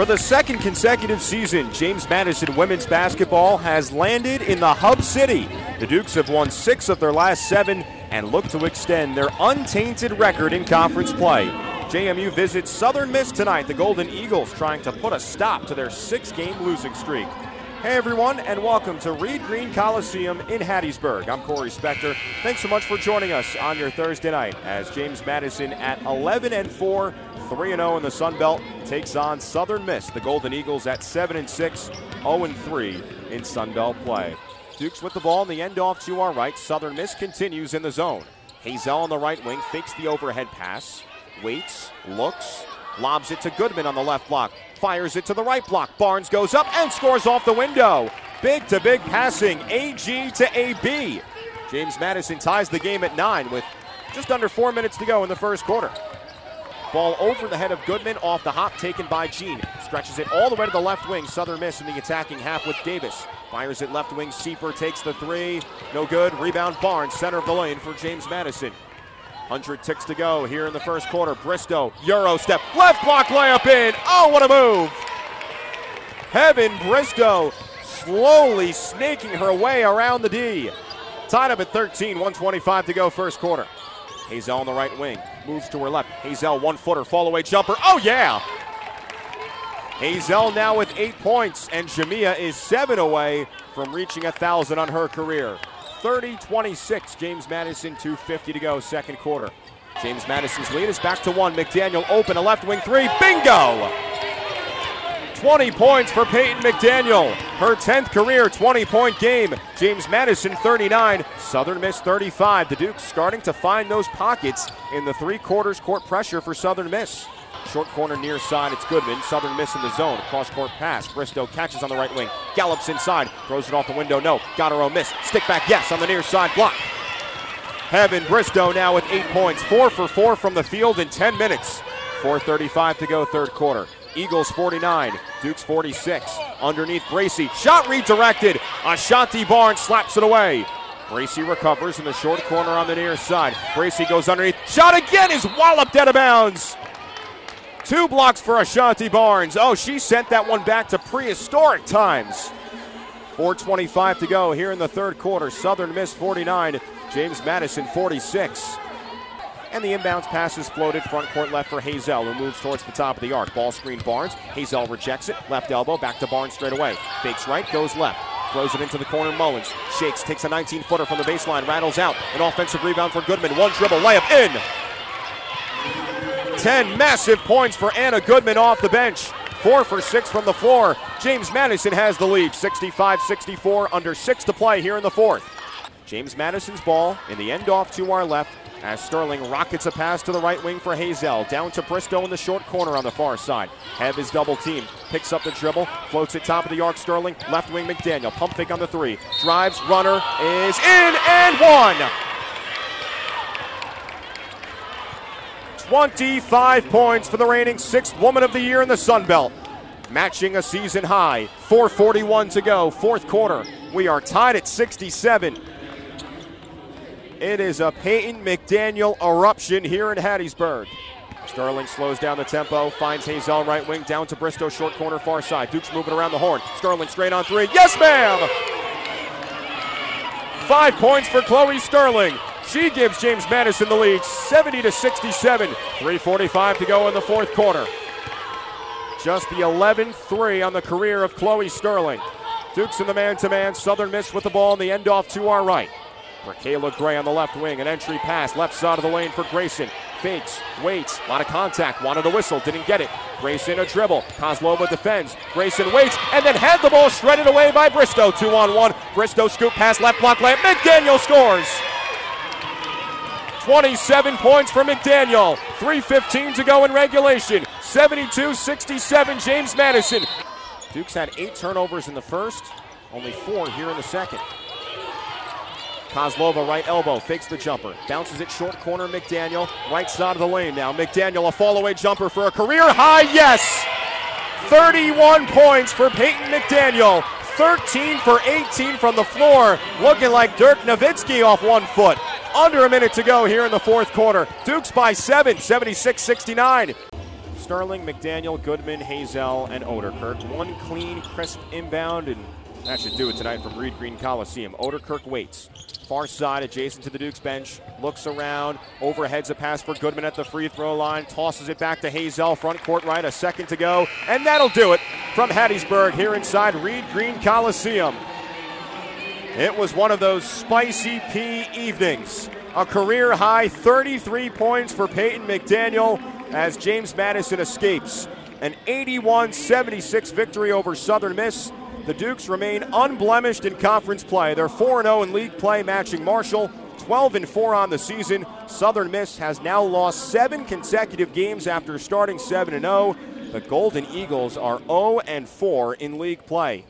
For the second consecutive season, James Madison women's basketball has landed in the Hub City. The Dukes have won six of their last seven and look to extend their untainted record in conference play. JMU visits Southern Miss tonight. The Golden Eagles trying to put a stop to their six game losing streak. Hey everyone, and welcome to Reed Green Coliseum in Hattiesburg. I'm Corey Spector. Thanks so much for joining us on your Thursday night as James Madison at 11 and 4, 3 and 0 in the Sun Belt takes on Southern Miss. The Golden Eagles at 7 and 6, 0 and 3 in Sun Belt play. Dukes with the ball in the end off to our right. Southern Miss continues in the zone. Hazel on the right wing fakes the overhead pass, waits, looks, lobs it to Goodman on the left block fires it to the right block. Barnes goes up and scores off the window. Big to big passing, AG to AB. James Madison ties the game at nine with just under four minutes to go in the first quarter. Ball over the head of Goodman, off the hop, taken by Jean. Stretches it all the way to the left wing. Southern Miss in the attacking half with Davis. Fires it left wing. Sieper takes the three. No good. Rebound Barnes, center of the lane for James Madison. 100 ticks to go here in the first quarter. Bristow, Euro step, left block layup in. Oh, what a move! Heaven Bristow slowly snaking her way around the D. Tied up at 13, 125 to go first quarter. Hazel on the right wing, moves to her left. Hazel one footer, fall away jumper. Oh, yeah! Hazel now with eight points, and Jamia is seven away from reaching a thousand on her career. 30 26. James Madison, 2.50 to go, second quarter. James Madison's lead is back to one. McDaniel open, a left wing three. Bingo! 20 points for Peyton McDaniel. Her 10th career 20 point game. James Madison 39, Southern Miss 35. The Dukes starting to find those pockets in the three quarters court pressure for Southern Miss. Short corner near side, it's Goodman. Southern Miss in the zone. Cross court pass. Bristow catches on the right wing. Gallops inside. Throws it off the window. No. Got her own miss. Stick back, yes, on the near side block. Heaven Bristow now with eight points. Four for four from the field in 10 minutes. 4.35 to go, third quarter. Eagles 49, Dukes 46. Underneath Bracy. Shot redirected. Ashanti Barnes slaps it away. Bracy recovers in the short corner on the near side. Bracy goes underneath. Shot again is walloped out of bounds. Two blocks for Ashanti Barnes. Oh, she sent that one back to prehistoric times. 4.25 to go here in the third quarter. Southern Miss 49, James Madison 46. And the inbounds pass is floated front court left for Hazel, who moves towards the top of the arc. Ball screen Barnes. Hazel rejects it. Left elbow. Back to Barnes straight away. Fakes right, goes left. Throws it into the corner. Mullins shakes, takes a 19 footer from the baseline, rattles out. An offensive rebound for Goodman. One dribble, layup in. 10 massive points for Anna Goodman off the bench. Four for six from the floor. James Madison has the lead, 65 64, under six to play here in the fourth. James Madison's ball in the end off to our left as Sterling rockets a pass to the right wing for Hazel. Down to Bristow in the short corner on the far side. Have his double team. Picks up the dribble. Floats it top of the arc. Sterling. Left wing McDaniel. Pump fake on the three. Drives. Runner is in and one. 25 points for the reigning sixth woman of the year in the Sun Belt. Matching a season high. 441 to go, fourth quarter. We are tied at 67. It is a Peyton McDaniel eruption here in Hattiesburg. Sterling slows down the tempo, finds Hazel right wing, down to Bristow, short corner, far side. Duke's moving around the horn. Sterling straight on three. Yes, ma'am! Five points for Chloe Sterling. She gives James Madison the lead, 70 to 67. 3:45 to go in the fourth quarter. Just the 11-3 on the career of Chloe Sterling. Dukes in the man-to-man. Southern Miss with the ball in the end off to our right. For Kayla Gray on the left wing, an entry pass left side of the lane for Grayson. Fakes, waits, a lot of contact, wanted a whistle, didn't get it. Grayson a dribble, Kozlova defends. Grayson waits, and then had the ball shredded away by Bristow. Two on one. Bristow scoop pass, left block layup. McDaniel scores. 27 points for McDaniel. 3.15 to go in regulation. 72 67, James Madison. Duke's had eight turnovers in the first, only four here in the second. Kozlova, right elbow, fakes the jumper. Bounces it short corner, McDaniel. Right side of the lane now. McDaniel, a fall away jumper for a career high, yes! 31 points for Peyton McDaniel. 13 for 18 from the floor, looking like Dirk Nowitzki off one foot. Under a minute to go here in the fourth quarter. Dukes by seven, 76 69. Sterling, McDaniel, Goodman, Hazel, and Ouderkirk. One clean, crisp inbound, and that should do it tonight from Reed Green Coliseum. Ouderkirk waits. Far side, adjacent to the Duke's bench. Looks around. Overheads a pass for Goodman at the free throw line. Tosses it back to Hazel. Front court right. A second to go. And that'll do it from Hattiesburg here inside Reed Green Coliseum. It was one of those spicy P evenings. A career high 33 points for Peyton McDaniel as James Madison escapes. An 81 76 victory over Southern Miss. The Dukes remain unblemished in conference play. They're 4 0 in league play, matching Marshall. 12 4 on the season. Southern Miss has now lost seven consecutive games after starting 7 0. The Golden Eagles are 0 4 in league play.